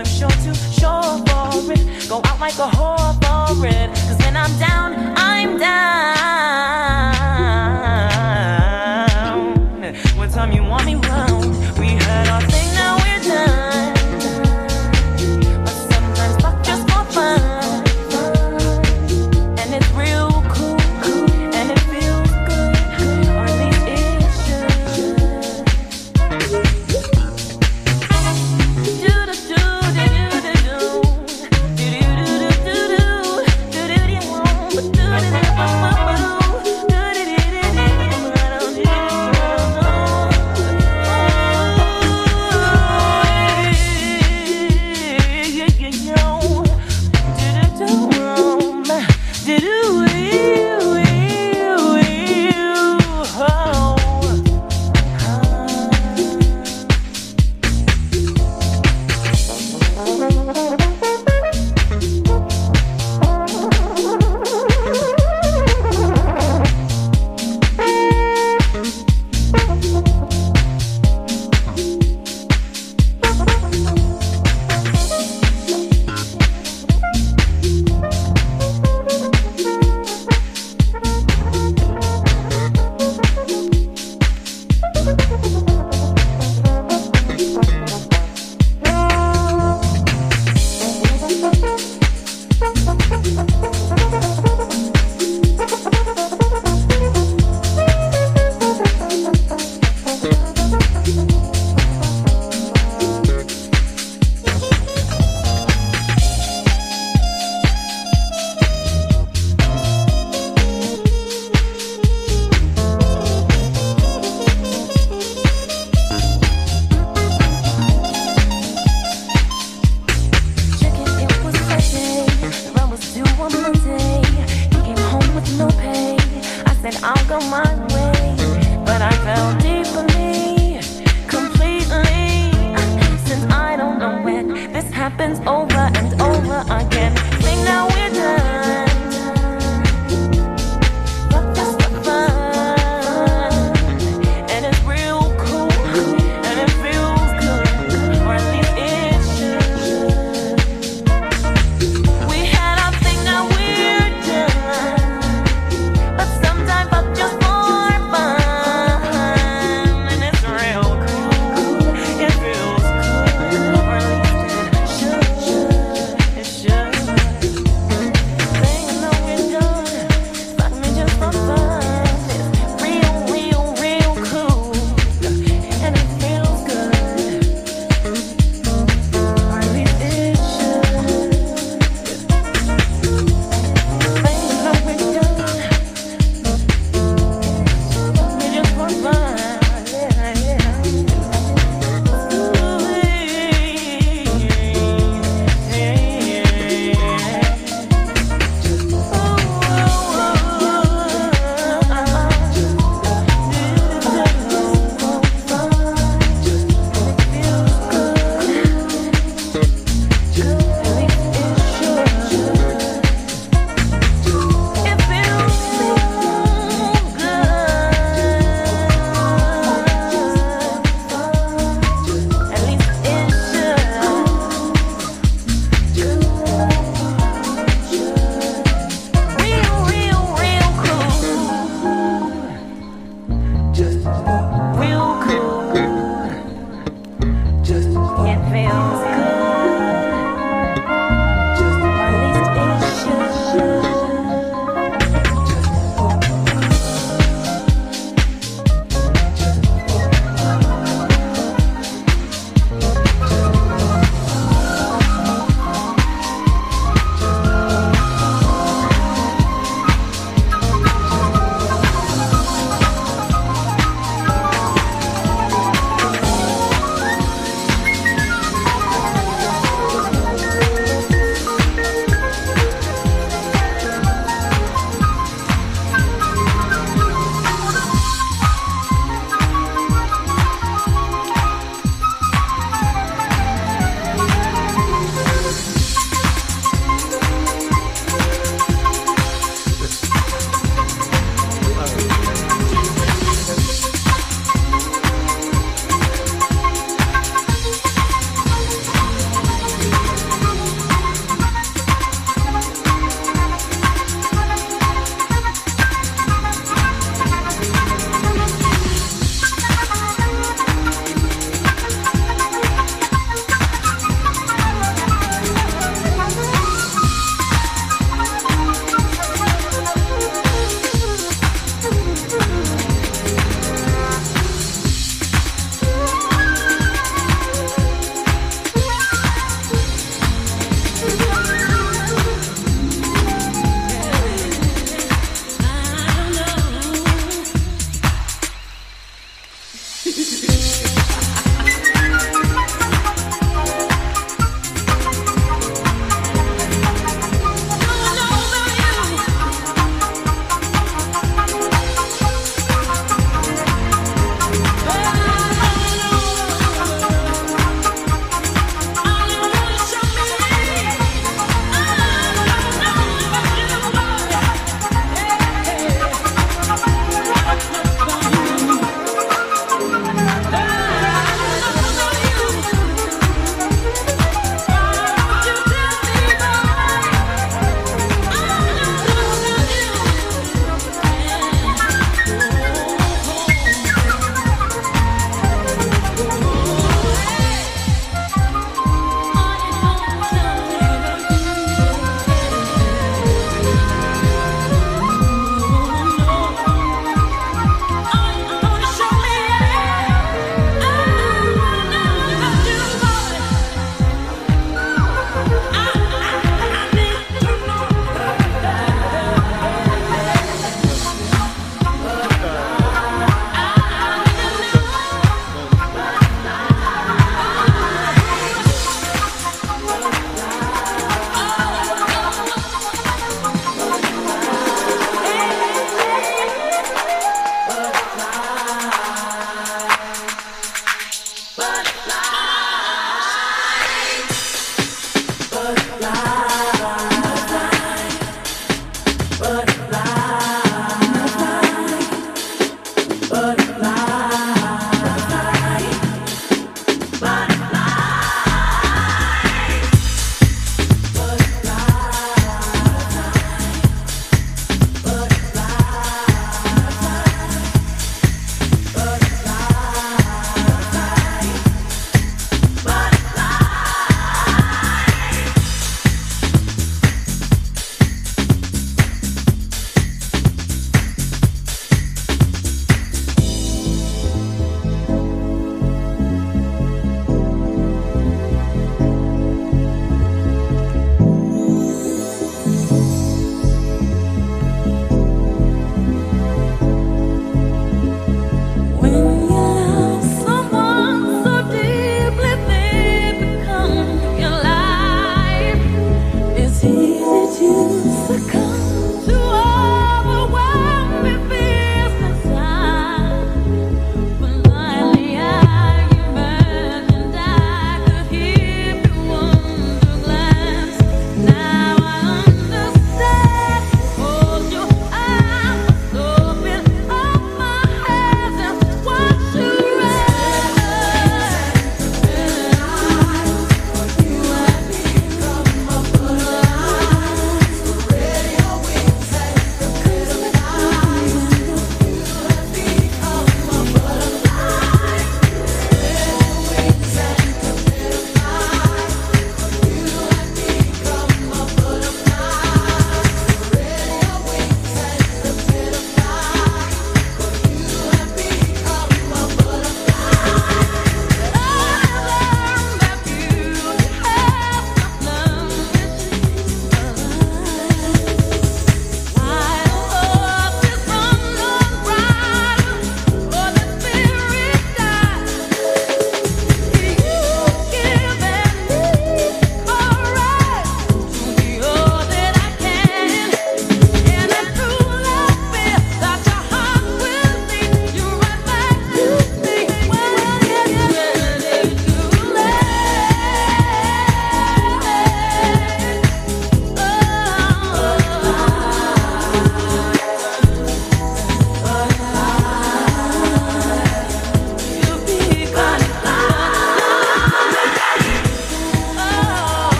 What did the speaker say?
I'm sure to show for it. Go out like a whore for it. Cause when I'm down, I'm down.